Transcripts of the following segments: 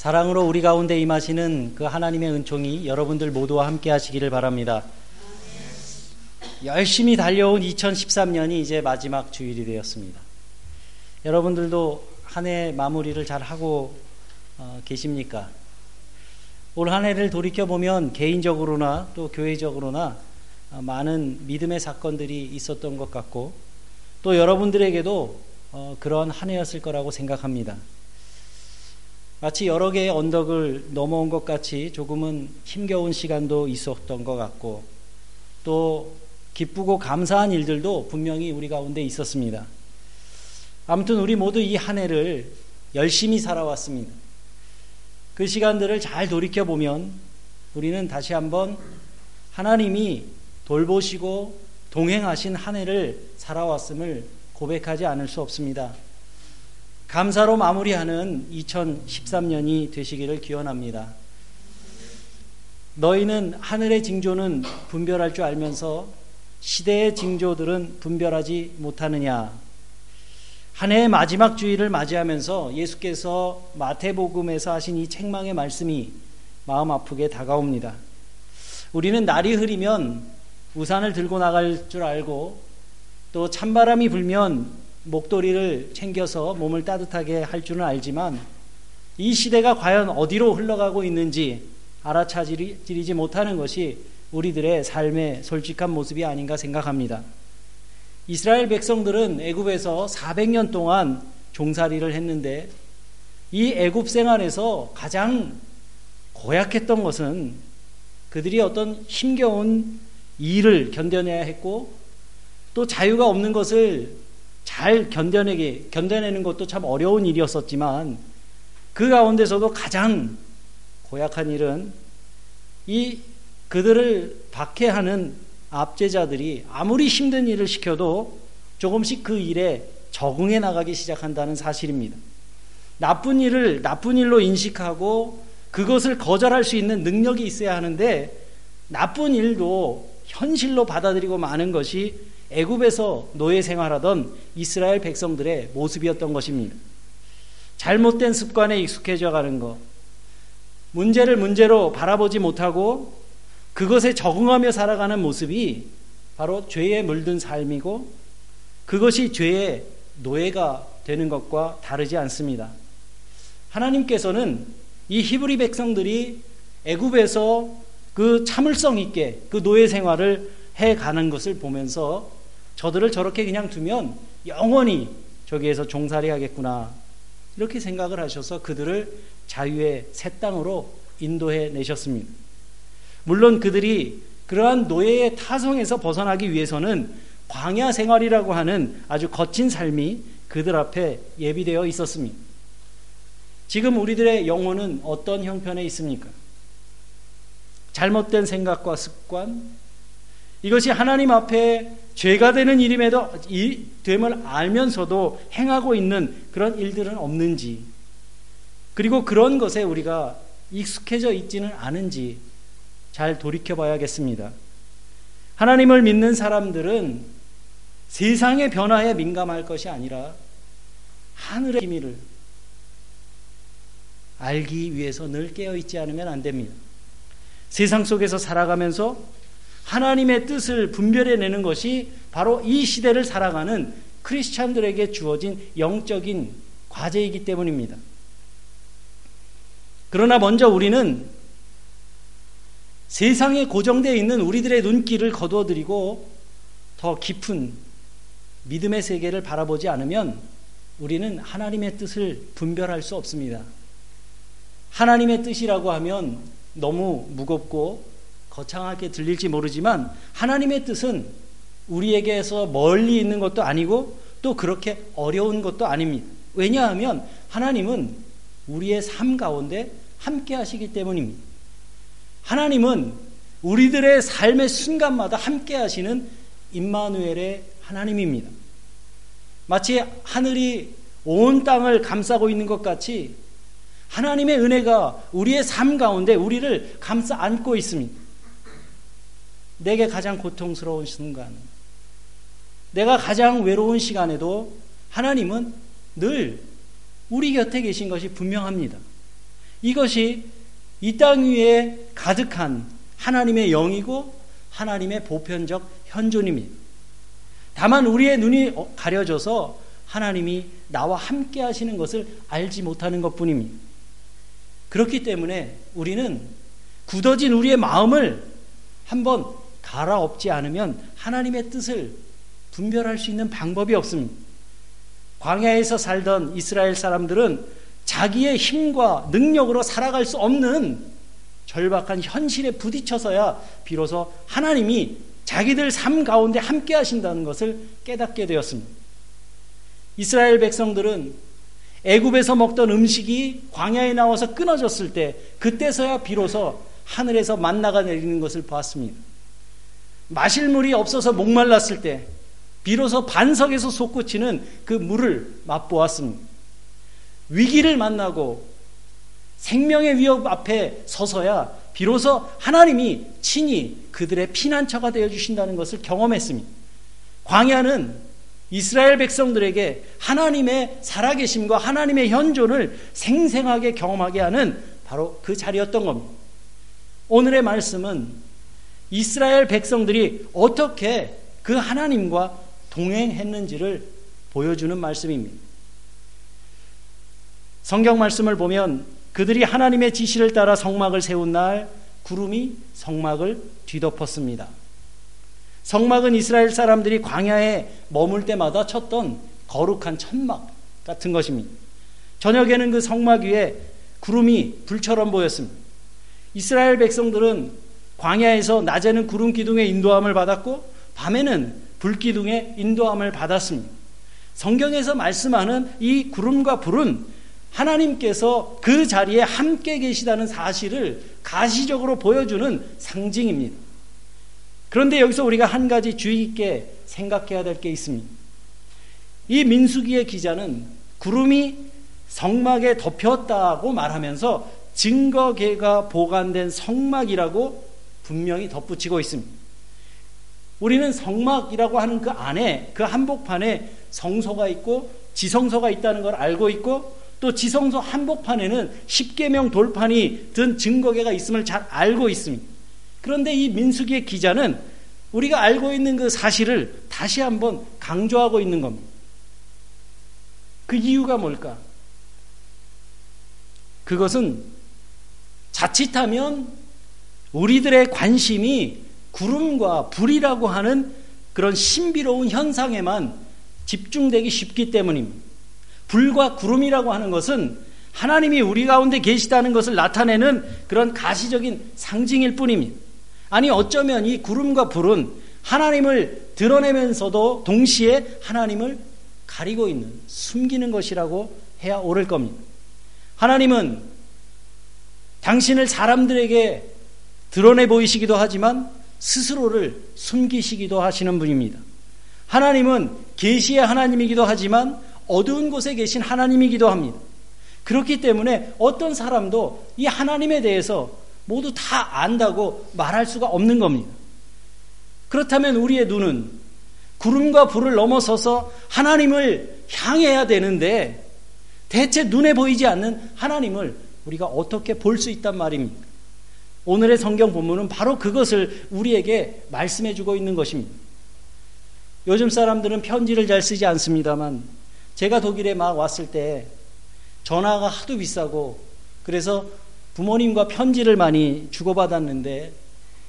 사랑으로 우리 가운데 임하시는 그 하나님의 은총이 여러분들 모두와 함께 하시기를 바랍니다. 열심히 달려온 2013년이 이제 마지막 주일이 되었습니다. 여러분들도 한 해 마무리를 잘 하고 어, 계십니까? 올 한 해를 돌이켜 보면 개인적으로나 또 교회적으로나 어, 많은 믿음의 사건들이 있었던 것 같고 또 여러분들에게도 어, 그런 한 해였을 거라고 생각합니다. 마치 여러 개의 언덕을 넘어온 것 같이 조금은 힘겨운 시간도 있었던 것 같고 또 기쁘고 감사한 일들도 분명히 우리 가운데 있었습니다. 아무튼 우리 모두 이 한 해를 열심히 살아왔습니다. 그 시간들을 잘 돌이켜 보면 우리는 다시 한번 하나님이 돌보시고 동행하신 한 해를 살아왔음을 고백하지 않을 수 없습니다. 감사로 마무리하는 2013년이 되시기를 기원합니다. 너희는 하늘의 징조는 분별할 줄 알면서 시대의 징조들은 분별하지 못하느냐. 한 해의 마지막 주일을 맞이하면서 예수께서 마태복음에서 하신 이 책망의 말씀이 마음 아프게 다가옵니다. 우리는 날이 흐리면 우산을 들고 나갈 줄 알고 또 찬바람이 불면 목도리를 챙겨서 몸을 따뜻하게 할 줄은 알지만 이 시대가 과연 어디로 흘러가고 있는지 알아차리지 못하는 것이 우리들의 삶의 솔직한 모습이 아닌가 생각합니다. 이스라엘 백성들은 애굽에서 400년 동안 종살이를 했는데 이 애굽 생활에서 가장 고약했던 것은 그들이 어떤 힘겨운 일을 견뎌내야 했고 또 자유가 없는 것을 잘 견뎌내게 견뎌내는 것도 참 어려운 일이었었지만 그 가운데서도 가장 고약한 일은 이 그들을 박해하는 압제자들이 아무리 힘든 일을 시켜도 조금씩 그 일에 적응해 나가기 시작한다는 사실입니다. 나쁜 일을 나쁜 일로 인식하고 그것을 거절할 수 있는 능력이 있어야 하는데 나쁜 일도 현실로 받아들이고 마는 것이 애굽에서 노예 생활하던 이스라엘 백성들의 모습이었던 것입니다. 잘못된 습관에 익숙해져 가는 것, 문제를 문제로 바라보지 못하고 그것에 적응하며 살아가는 모습이 바로 죄에 물든 삶이고 그것이 죄의 노예가 되는 것과 다르지 않습니다. 하나님께서는 이 히브리 백성들이 애굽에서 그 참을성 있게 그 노예 생활을 해 가는 것을 보면서 저들을 저렇게 그냥 두면 영원히 저기에서 종살이 하겠구나 이렇게 생각을 하셔서 그들을 자유의 새 땅으로 인도해 내셨습니다. 물론 그들이 그러한 노예의 타성에서 벗어나기 위해서는 광야 생활이라고 하는 아주 거친 삶이 그들 앞에 예비되어 있었습니다. 지금 우리들의 영혼은 어떤 형편에 있습니까? 잘못된 생각과 습관, 이것이 하나님 앞에 죄가 되는 일임에도 됨을 알면서도 행하고 있는 그런 일들은 없는지, 그리고 그런 것에 우리가 익숙해져 있지는 않은지 잘 돌이켜 봐야겠습니다. 하나님을 믿는 사람들은 세상의 변화에 민감할 것이 아니라 하늘의 비밀을 알기 위해서 늘 깨어 있지 않으면 안 됩니다. 세상 속에서 살아가면서 하나님의 뜻을 분별해 내는 것이 바로 이 시대를 살아가는 크리스찬들에게 주어진 영적인 과제이기 때문입니다. 그러나 먼저 우리는 세상에 고정되어 있는 우리들의 눈길을 거두어드리고 더 깊은 믿음의 세계를 바라보지 않으면 우리는 하나님의 뜻을 분별할 수 없습니다. 하나님의 뜻이라고 하면 너무 무겁고 거창하게 들릴지 모르지만 하나님의 뜻은 우리에게서 멀리 있는 것도 아니고 또 그렇게 어려운 것도 아닙니다. 왜냐하면 하나님은 우리의 삶 가운데 함께 하시기 때문입니다. 하나님은 우리들의 삶의 순간마다 함께 하시는 임마누엘의 하나님입니다. 마치 하늘이 온 땅을 감싸고 있는 것 같이 하나님의 은혜가 우리의 삶 가운데 우리를 감싸 안고 있습니다. 내게 가장 고통스러운 순간, 내가 가장 외로운 시간에도 하나님은 늘 우리 곁에 계신 것이 분명합니다. 이것이 이 땅 위에 가득한 하나님의 영이고 하나님의 보편적 현존입니다. 다만 우리의 눈이 어, 가려져서 하나님이 나와 함께 하시는 것을 알지 못하는 것 뿐입니다. 그렇기 때문에 우리는 굳어진 우리의 마음을 한번 갈아엎지 않으면 하나님의 뜻을 분별할 수 있는 방법이 없습니다. 광야에서 살던 이스라엘 사람들은 자기의 힘과 능력으로 살아갈 수 없는 절박한 현실에 부딪혀서야 비로소 하나님이 자기들 삶 가운데 함께 하신다는 것을 깨닫게 되었습니다. 이스라엘 백성들은 애굽에서 먹던 음식이 광야에 나와서 끊어졌을 때 그때서야 비로소 하늘에서 만나가 내리는 것을 보았습니다. 마실 물이 없어서 목말랐을 때 비로소 반석에서 솟구치는 그 물을 맛보았습니다. 위기를 만나고 생명의 위협 앞에 서서야 비로소 하나님이 친히 그들의 피난처가 되어 주신다는 것을 경험했습니다. 광야는 이스라엘 백성들에게 하나님의 살아계심과 하나님의 현존을 생생하게 경험하게 하는 바로 그 자리였던 겁니다. 오늘의 말씀은 이스라엘 백성들이 어떻게 그 하나님과 동행했는지를 보여주는 말씀입니다. 성경 말씀을 보면 그들이 하나님의 지시를 따라 성막을 세운 날 구름이 성막을 뒤덮었습니다. 성막은 이스라엘 사람들이 광야에 머물 때마다 쳤던 거룩한 천막 같은 것입니다. 저녁에는 그 성막 위에 구름이 불처럼 보였습니다. 이스라엘 백성들은 광야에서 낮에는 구름 기둥의 인도함을 받았고 밤에는 불 기둥의 인도함을 받았습니다. 성경에서 말씀하는 이 구름과 불은 하나님께서 그 자리에 함께 계시다는 사실을 가시적으로 보여주는 상징입니다. 그런데 여기서 우리가 한 가지 주의 있게 생각해야 될 게 있습니다. 이 민수기의 기자는 구름이 성막에 덮였다고 말하면서 증거계가 보관된 성막이라고 분명히 덧붙이고 있습니다. 우리는 성막이라고 하는 그 안에 그 한복판에 성소가 있고 지성소가 있다는 걸 알고 있고 또 지성소 한복판에는 십계명 돌판이 든 증거계가 있음을 잘 알고 있습니다. 그런데 이 민수기의 기자는 우리가 알고 있는 그 사실을 다시 한번 강조하고 있는 겁니다. 그 이유가 뭘까? 그것은 자칫하면 우리들의 관심이 구름과 불이라고 하는 그런 신비로운 현상에만 집중되기 쉽기 때문입니다. 불과 구름이라고 하는 것은 하나님이 우리 가운데 계시다는 것을 나타내는 그런 가시적인 상징일 뿐입니다. 아니 어쩌면 이 구름과 불은 하나님을 드러내면서도 동시에 하나님을 가리고 있는 숨기는 것이라고 해야 옳을 겁니다. 하나님은 당신을 사람들에게 드러내 보이시기도 하지만 스스로를 숨기시기도 하시는 분입니다. 하나님은 계시의 하나님이기도 하지만 어두운 곳에 계신 하나님이기도 합니다. 그렇기 때문에 어떤 사람도 이 하나님에 대해서 모두 다 안다고 말할 수가 없는 겁니다. 그렇다면 우리의 눈은 구름과 불을 넘어서서 하나님을 향해야 되는데 대체 눈에 보이지 않는 하나님을 우리가 어떻게 볼 수 있단 말입니까? 오늘의 성경 본문은 바로 그것을 우리에게 말씀해 주고 있는 것입니다. 요즘 사람들은 편지를 잘 쓰지 않습니다만 제가 독일에 막 왔을 때 전화가 하도 비싸고 그래서 부모님과 편지를 많이 주고받았는데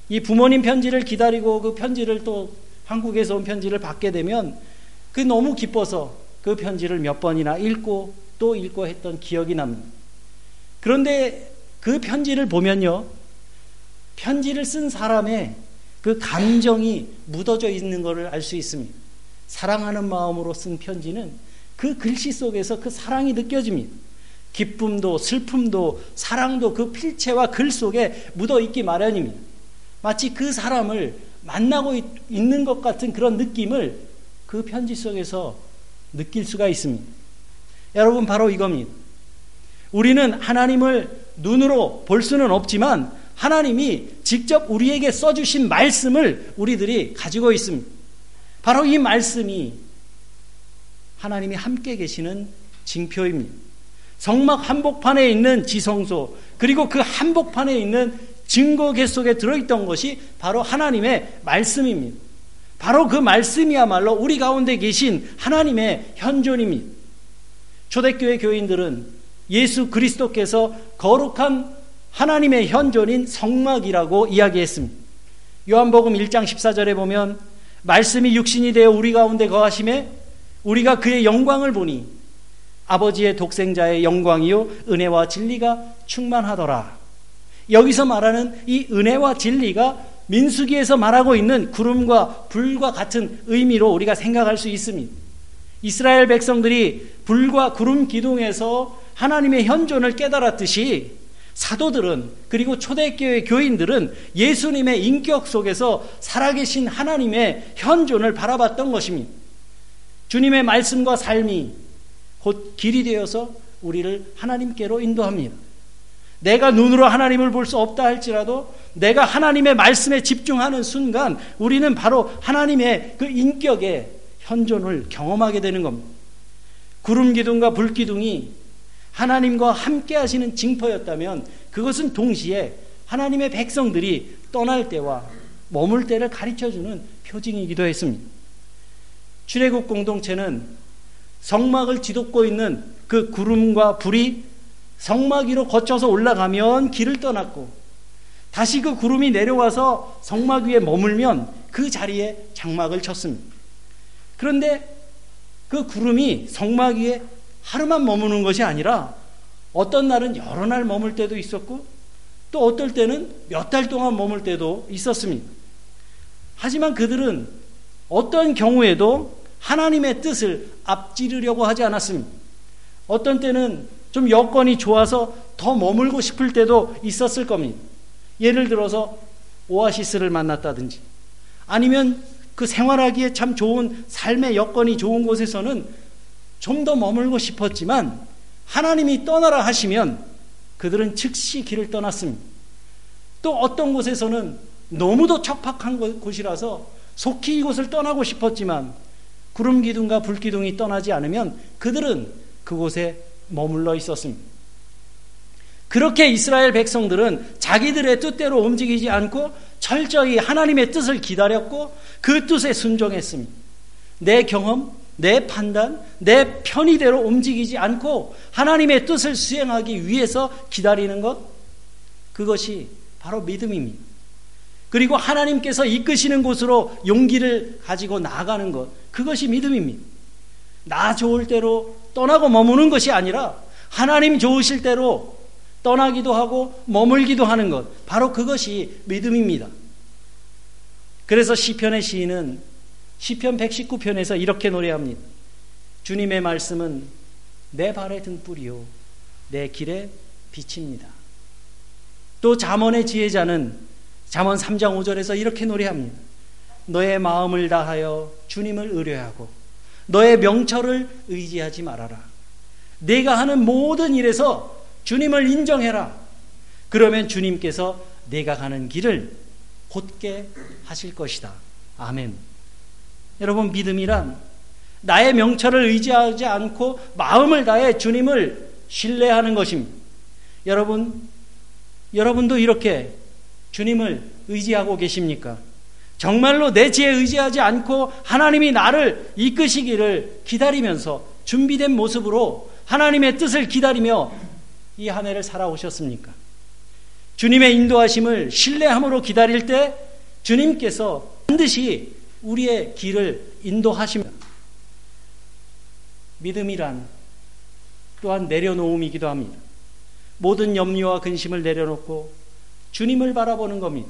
이 부모님 편지를 기다리고 그 편지를 또 한국에서 온 편지를 받게 되면 그 너무 기뻐서 그 편지를 몇 번이나 읽고 또 읽고 했던 기억이 납니다. 그런데 그 편지를 보면요. 편지를 쓴 사람의 그 감정이 묻어져 있는 것을 알 수 있습니다. 사랑하는 마음으로 쓴 편지는 그 글씨 속에서 그 사랑이 느껴집니다. 기쁨도 슬픔도 사랑도 그 필체와 글 속에 묻어 있기 마련입니다. 마치 그 사람을 만나고 있는 것 같은 그런 느낌을 그 편지 속에서 느낄 수가 있습니다. 여러분 바로 이겁니다. 우리는 하나님을 눈으로 볼 수는 없지만 하나님이 직접 우리에게 써주신 말씀을 우리들이 가지고 있습니다. 바로 이 말씀이 하나님이 함께 계시는 징표입니다. 성막 한복판에 있는 지성소, 그리고 그 한복판에 있는 증거계 속에 들어있던 것이 바로 하나님의 말씀입니다. 바로 그 말씀이야말로 우리 가운데 계신 하나님의 현존입니다. 초대교회 교인들은 예수 그리스도께서 거룩한 하나님의 현존인 성막이라고 이야기했습니다. 요한복음 1장 14절에 보면 말씀이 육신이 되어 우리 가운데 거하심에 우리가 그의 영광을 보니 아버지의 독생자의 영광이요 은혜와 진리가 충만하더라. 여기서 말하는 이 은혜와 진리가 민수기에서 말하고 있는 구름과 불과 같은 의미로 우리가 생각할 수 있습니다. 이스라엘 백성들이 불과 구름 기둥에서 하나님의 현존을 깨달았듯이 사도들은 그리고 초대교회 교인들은 예수님의 인격 속에서 살아계신 하나님의 현존을 바라봤던 것입니다. 주님의 말씀과 삶이 곧 길이 되어서 우리를 하나님께로 인도합니다. 내가 눈으로 하나님을 볼 수 없다 할지라도 내가 하나님의 말씀에 집중하는 순간 우리는 바로 하나님의 그 인격의 현존을 경험하게 되는 겁니다. 구름 기둥과 불 기둥이 하나님과 함께 하시는 징표였다면 그것은 동시에 하나님의 백성들이 떠날 때와 머물 때를 가르쳐 주는 표징이기도 했습니다. 출애굽 공동체는 성막을 뒤덮고 있는 그 구름과 불이 성막 위로 거쳐서 올라가면 길을 떠났고 다시 그 구름이 내려와서 성막 위에 머물면 그 자리에 장막을 쳤습니다. 그런데 그 구름이 성막 위에 하루만 머무는 것이 아니라 어떤 날은 여러 날 머물 때도 있었고 또 어떨 때는 몇 달 동안 머물 때도 있었습니다. 하지만 그들은 어떤 경우에도 하나님의 뜻을 앞지르려고 하지 않았습니다. 어떤 때는 좀 여건이 좋아서 더 머물고 싶을 때도 있었을 겁니다. 예를 들어서 오아시스를 만났다든지 아니면 그 생활하기에 참 좋은 삶의 여건이 좋은 곳에서는 좀 더 머물고 싶었지만 하나님이 떠나라 하시면 그들은 즉시 길을 떠났습니다. 또 어떤 곳에서는 너무도 척박한 곳이라서 속히 이곳을 떠나고 싶었지만 구름 기둥과 불 기둥이 떠나지 않으면 그들은 그곳에 머물러 있었습니다. 그렇게 이스라엘 백성들은 자기들의 뜻대로 움직이지 않고 철저히 하나님의 뜻을 기다렸고 그 뜻에 순종했습니다. 내 경험, 내 판단, 내 편의대로 움직이지 않고 하나님의 뜻을 수행하기 위해서 기다리는 것, 그것이 바로 믿음입니다. 그리고 하나님께서 이끄시는 곳으로 용기를 가지고 나아가는 것, 그것이 믿음입니다. 나 좋을 대로 떠나고 머무는 것이 아니라 하나님 좋으실 대로 떠나기도 하고 머물기도 하는 것, 바로 그것이 믿음입니다. 그래서 시편의 시인은 시편 119편에서 이렇게 노래합니다. 주님의 말씀은 내든 뿌리요 내 길에 빛입니다. 또 잠언의 지혜자는 잠언 3장 5절에서 이렇게 노래합니다. 너의 마음을 다하여 주님을 의뢰하고 너의 명철을 의지하지 말아라. 내가 하는 모든 일에서 주님을 인정해라. 그러면 주님께서 내가 가는 길을 곧게 하실 것이다. 아멘. 여러분, 믿음이란 나의 명철을 의지하지 않고 마음을 다해 주님을 신뢰하는 것입니다. 여러분, 여러분도 이렇게 주님을 의지하고 계십니까? 정말로 내 지혜 의지하지 않고 하나님이 나를 이끄시기를 기다리면서 준비된 모습으로 하나님의 뜻을 기다리며 이 한 해를 살아오셨습니까? 주님의 인도하심을 신뢰함으로 기다릴 때 주님께서 반드시 우리의 길을 인도하십니다. 믿음이란 또한 내려놓음이기도 합니다. 모든 염려와 근심을 내려놓고 주님을 바라보는 겁니다.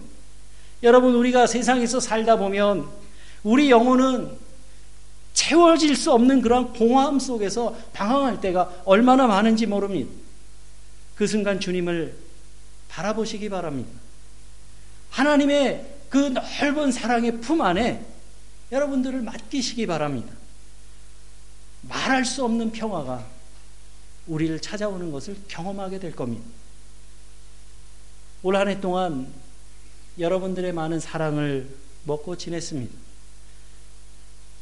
여러분, 우리가 세상에서 살다 보면 우리 영혼은 채워질 수 없는 그런 공허함 속에서 방황할 때가 얼마나 많은지 모릅니다. 그 순간 주님을 바라보시기 바랍니다. 하나님의 그 넓은 사랑의 품 안에 여러분들을 맡기시기 바랍니다. 말할 수 없는 평화가 우리를 찾아오는 것을 경험하게 될 겁니다. 올 한 해 동안 여러분들의 많은 사랑을 먹고 지냈습니다.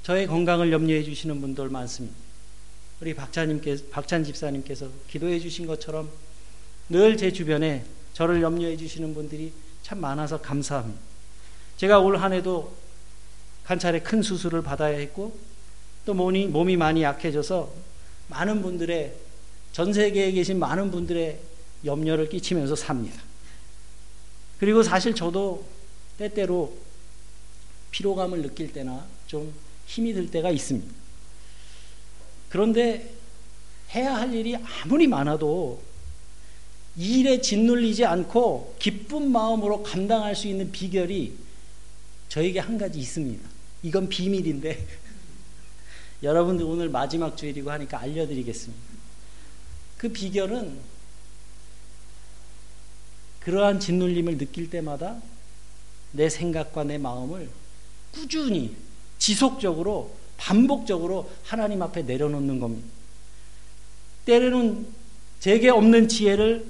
저의 건강을 염려해 주시는 분들 많습니다. 우리 박찬님께 박찬 집사님께서 기도해 주신 것처럼 늘 제 주변에 저를 염려해 주시는 분들이 참 많아서 감사합니다. 제가 올 한 해도 관찰에 큰 수술을 받아야 했고 또 몸이, 몸이 많이 약해져서 많은 분들의 전 세계에 계신 많은 분들의 염려를 끼치면서 삽니다. 그리고 사실 저도 때때로 피로감을 느낄 때나 좀 힘이 들 때가 있습니다. 그런데 해야 할 일이 아무리 많아도 일에 짓눌리지 않고 기쁜 마음으로 감당할 수 있는 비결이 저에게 한 가지 있습니다. 이건 비밀인데 여러분들 오늘 마지막 주일이고 하니까 알려드리겠습니다. 그 비결은 그러한 짓눌림을 느낄 때마다 내 생각과 내 마음을 꾸준히 지속적으로 반복적으로 하나님 앞에 내려놓는 겁니다. 때로는 제게 없는 지혜를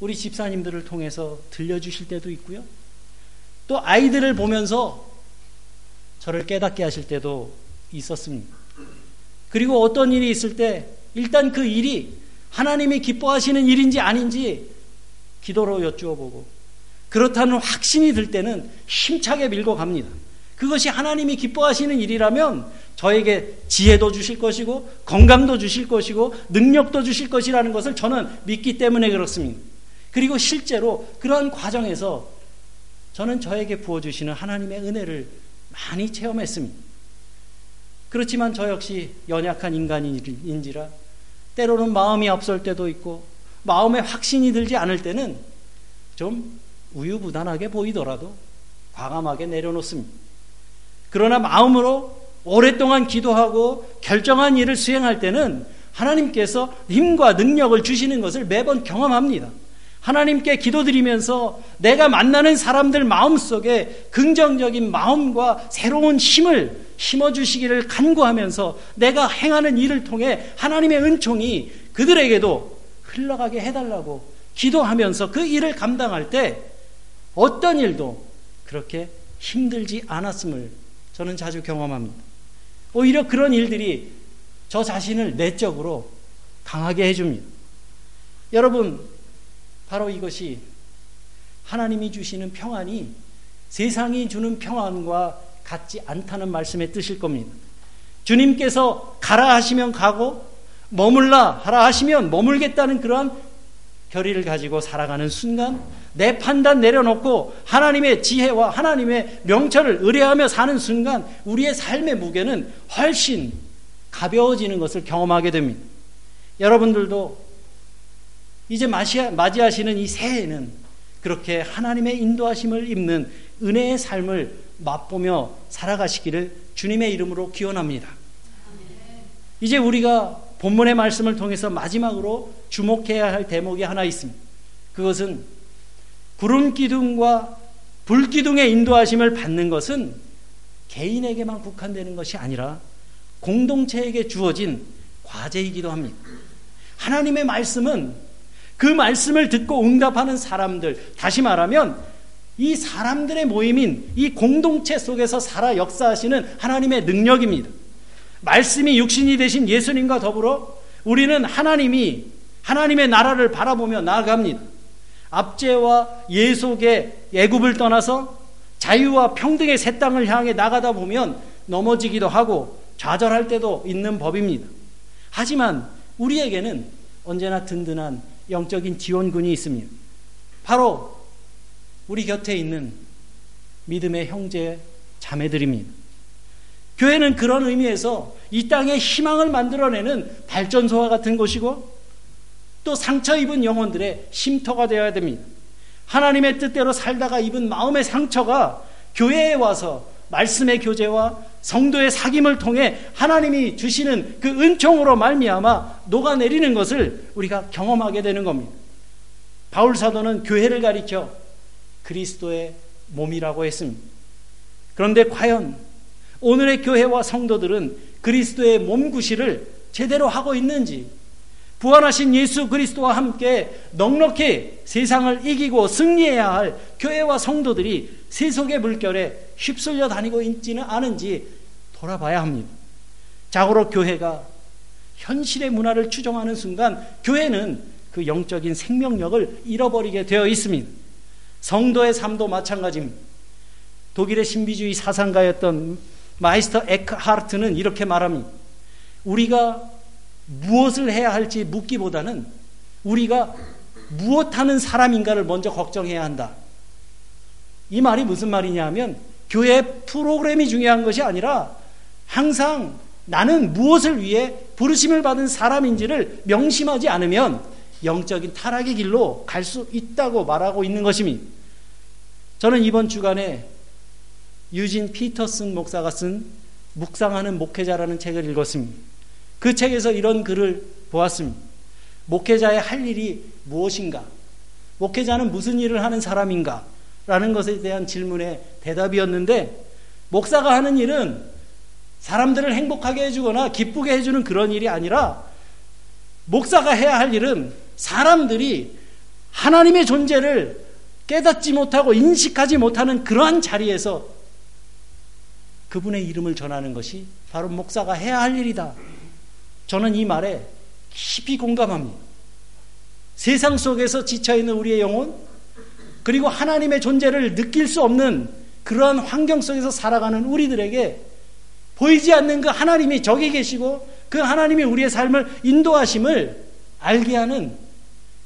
우리 집사님들을 통해서 들려주실 때도 있고요. 또 아이들을 보면서 저를 깨닫게 하실 때도 있었습니다. 그리고 어떤 일이 있을 때 일단 그 일이 하나님이 기뻐하시는 일인지 아닌지 기도로 여쭈어 보고 그렇다는 확신이 들 때는 힘차게 밀고 갑니다. 그것이 하나님이 기뻐하시는 일이라면 저에게 지혜도 주실 것이고 건강도 주실 것이고 능력도 주실 것이라는 것을 저는 믿기 때문에 그렇습니다. 그리고 실제로 그러한 과정에서 저는 저에게 부어주시는 하나님의 은혜를 많이 체험했습니다. 그렇지만 저 역시 연약한 인간인지라 때로는 마음이 앞설 때도 있고 마음에 확신이 들지 않을 때는 좀 우유부단하게 보이더라도 과감하게 내려놓습니다. 그러나 마음으로 오랫동안 기도하고 결정한 일을 수행할 때는 하나님께서 힘과 능력을 주시는 것을 매번 경험합니다. 하나님께 기도드리면서 내가 만나는 사람들 마음 속에 긍정적인 마음과 새로운 힘을 심어주시기를 간구하면서 내가 행하는 일을 통해 하나님의 은총이 그들에게도 흘러가게 해달라고 기도하면서 그 일을 감당할 때 어떤 일도 그렇게 힘들지 않았음을 저는 자주 경험합니다. 오히려 그런 일들이 저 자신을 내적으로 강하게 해줍니다. 여러분, 바로 이것이 하나님이 주시는 평안이 세상이 주는 평안과 같지 않다는 말씀의 뜻일 겁니다. 주님께서 가라 하시면 가고 머물라 하라 하시면 머물겠다는 그러한 결의를 가지고 살아가는 순간 내 판단 내려놓고 하나님의 지혜와 하나님의 명철을 의뢰하며 사는 순간 우리의 삶의 무게는 훨씬 가벼워지는 것을 경험하게 됩니다. 여러분들도 이제 맞이하시는 이 새해에는 그렇게 하나님의 인도하심을 입는 은혜의 삶을 맛보며 살아가시기를 주님의 이름으로 기원합니다. 이제 우리가 본문의 말씀을 통해서 마지막으로 주목해야 할 대목이 하나 있습니다. 그것은 구름 기둥과 불 기둥의 인도하심을 받는 것은 개인에게만 국한되는 것이 아니라 공동체에게 주어진 과제이기도 합니다. 하나님의 말씀은 그 말씀을 듣고 응답하는 사람들, 다시 말하면 이 사람들의 모임인 이 공동체 속에서 살아 역사하시는 하나님의 능력입니다. 말씀이 육신이 되신 예수님과 더불어 우리는 하나님이 하나님의 나라를 바라보며 나아갑니다. 압제와 예속의 애굽을 떠나서 자유와 평등의 새 땅을 향해 나가다 보면 넘어지기도 하고 좌절할 때도 있는 법입니다. 하지만 우리에게는 언제나 든든한 영적인 지원군이 있습니다. 바로 우리 곁에 있는 믿음의 형제 자매들입니다. 교회는 그런 의미에서 이 땅에 희망을 만들어내는 발전소와 같은 곳이고 또 상처 입은 영혼들의 쉼터가 되어야 됩니다. 하나님의 뜻대로 살다가 입은 마음의 상처가 교회에 와서 말씀의 교제와 성도의 사귐을 통해 하나님이 주시는 그 은총으로 말미암아 녹아내리는 것을 우리가 경험하게 되는 겁니다. 바울 사도는 교회를 가리켜 그리스도의 몸이라고 했습니다. 그런데 과연 오늘의 교회와 성도들은 그리스도의 몸 구실을 제대로 하고 있는지 부활하신 예수 그리스도와 함께 넉넉히 세상을 이기고 승리해야 할 교회와 성도들이 세속의 물결에 휩쓸려 다니고 있지는 않은지 돌아봐야 합니다. 자고로 교회가 현실의 문화를 추정하는 순간 교회는 그 영적인 생명력을 잃어버리게 되어 있습니다. 성도의 삶도 마찬가지입니다. 독일의 신비주의 사상가였던 마이스터 에크하르트는 이렇게 말합니다. 우리가 무엇을 해야 할지 묻기보다는 우리가 무엇하는 사람인가를 먼저 걱정해야 한다. 이 말이 무슨 말이냐 하면 교회 프로그램이 중요한 것이 아니라 항상 나는 무엇을 위해 부르심을 받은 사람인지를 명심하지 않으면 영적인 타락의 길로 갈 수 있다고 말하고 있는 것입니다. 저는 이번 주간에 유진 피터슨 목사가 쓴 묵상하는 목회자라는 책을 읽었습니다. 그 책에서 이런 글을 보았습니다. 목회자의 할 일이 무엇인가? 목회자는 무슨 일을 하는 사람인가? 라는 것에 대한 질문에 대답이었는데, 목사가 하는 일은 사람들을 행복하게 해주거나 기쁘게 해주는 그런 일이 아니라, 목사가 해야 할 일은 사람들이 하나님의 존재를 깨닫지 못하고 인식하지 못하는 그러한 자리에서 그분의 이름을 전하는 것이 바로 목사가 해야 할 일이다. 저는 이 말에 깊이 공감합니다. 세상 속에서 지쳐있는 우리의 영혼, 그리고 하나님의 존재를 느낄 수 없는 그러한 환경 속에서 살아가는 우리들에게 보이지 않는 그 하나님이 저기 계시고 그 하나님이 우리의 삶을 인도하심을 알게 하는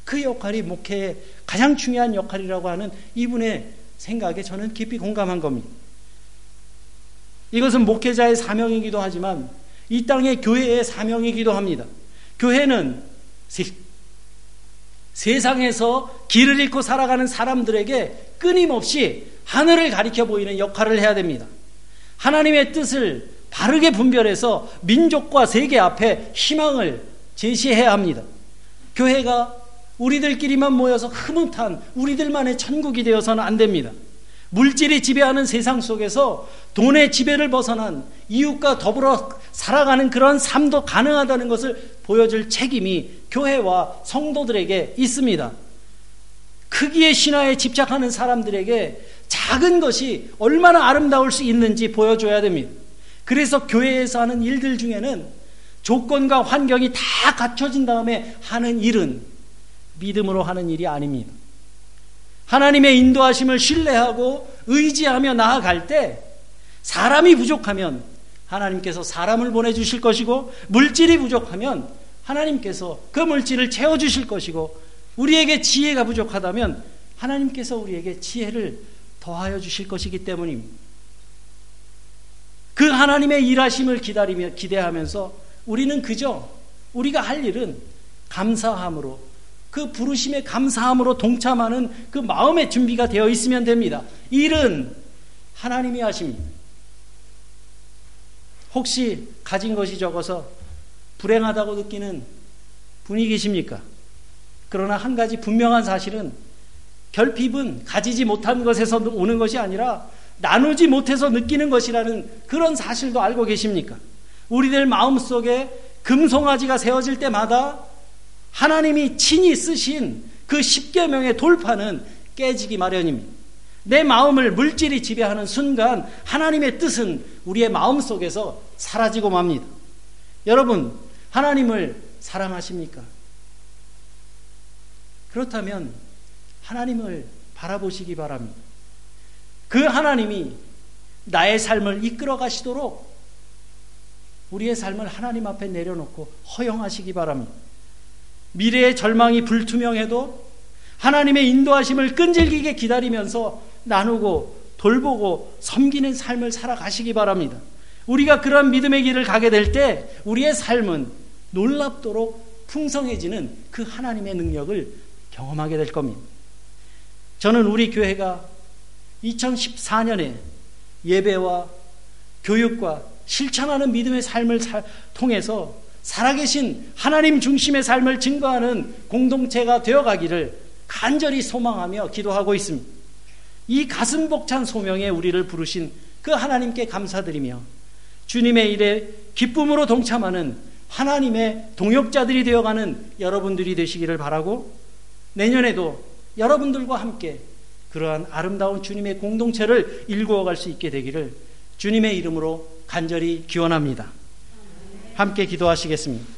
그 역할이 목회의 가장 중요한 역할이라고 하는 이분의 생각에 저는 깊이 공감한 겁니다. 이것은 목회자의 사명이기도 하지만 이 땅의 교회의 사명이기도 합니다. 교회는 세상에서 길을 잃고 살아가는 사람들에게 끊임없이 하늘을 가리켜 보이는 역할을 해야 됩니다. 하나님의 뜻을 바르게 분별해서 민족과 세계 앞에 희망을 제시해야 합니다. 교회가 우리들끼리만 모여서 흐뭇한 우리들만의 천국이 되어서는 안 됩니다. 물질이 지배하는 세상 속에서 돈의 지배를 벗어난 이웃과 더불어 살아가는 그런 삶도 가능하다는 것을 보여줄 책임이 교회와 성도들에게 있습니다. 크기의 신화에 집착하는 사람들에게 작은 것이 얼마나 아름다울 수 있는지 보여줘야 됩니다. 그래서 교회에서 하는 일들 중에는 조건과 환경이 다 갖춰진 다음에 하는 일은 믿음으로 하는 일이 아닙니다. 하나님의 인도하심을 신뢰하고 의지하며 나아갈 때 사람이 부족하면 하나님께서 사람을 보내주실 것이고 물질이 부족하면 하나님께서 그 물질을 채워주실 것이고 우리에게 지혜가 부족하다면 하나님께서 우리에게 지혜를 더하여 주실 것이기 때문입니다. 그 하나님의 일하심을 기다리며 기대하면서 우리는 그저 우리가 할 일은 감사함으로 그 부르심에 감사함으로 동참하는 그 마음의 준비가 되어 있으면 됩니다. 일은 하나님이 하십니다. 혹시 가진 것이 적어서 불행하다고 느끼는 분이 계십니까? 그러나 한 가지 분명한 사실은 결핍은 가지지 못한 것에서 오는 것이 아니라 나누지 못해서 느끼는 것이라는 그런 사실도 알고 계십니까? 우리들 마음 속에 금송아지가 세워질 때마다 하나님이 친히 쓰신 그 십계명의 돌파는 깨지기 마련입니다. 내 마음을 물질이 지배하는 순간 하나님의 뜻은 우리의 마음 속에서 사라지고 맙니다. 여러분, 하나님을 사랑하십니까? 그렇다면 하나님을 바라보시기 바랍니다. 그 하나님이 나의 삶을 이끌어 가시도록 우리의 삶을 하나님 앞에 내려놓고 허용하시기 바랍니다. 미래의 절망이 불투명해도 하나님의 인도하심을 끈질기게 기다리면서 나누고 돌보고 섬기는 삶을 살아가시기 바랍니다. 우리가 그런 믿음의 길을 가게 될 때 우리의 삶은 놀랍도록 풍성해지는 그 하나님의 능력을 경험하게 될 겁니다. 저는 우리 교회가 2014년에 예배와 교육과 실천하는 믿음의 삶을 통해서 살아계신 하나님 중심의 삶을 증거하는 공동체가 되어가기를 간절히 소망하며 기도하고 있습니다. 이 가슴 벅찬 소명에 우리를 부르신 그 하나님께 감사드리며 주님의 일에 기쁨으로 동참하는 하나님의 동역자들이 되어가는 여러분들이 되시기를 바라고 내년에도 여러분들과 함께 그러한 아름다운 주님의 공동체를 일구어갈 수 있게 되기를 주님의 이름으로 간절히 기원합니다. 함께 기도하시겠습니다.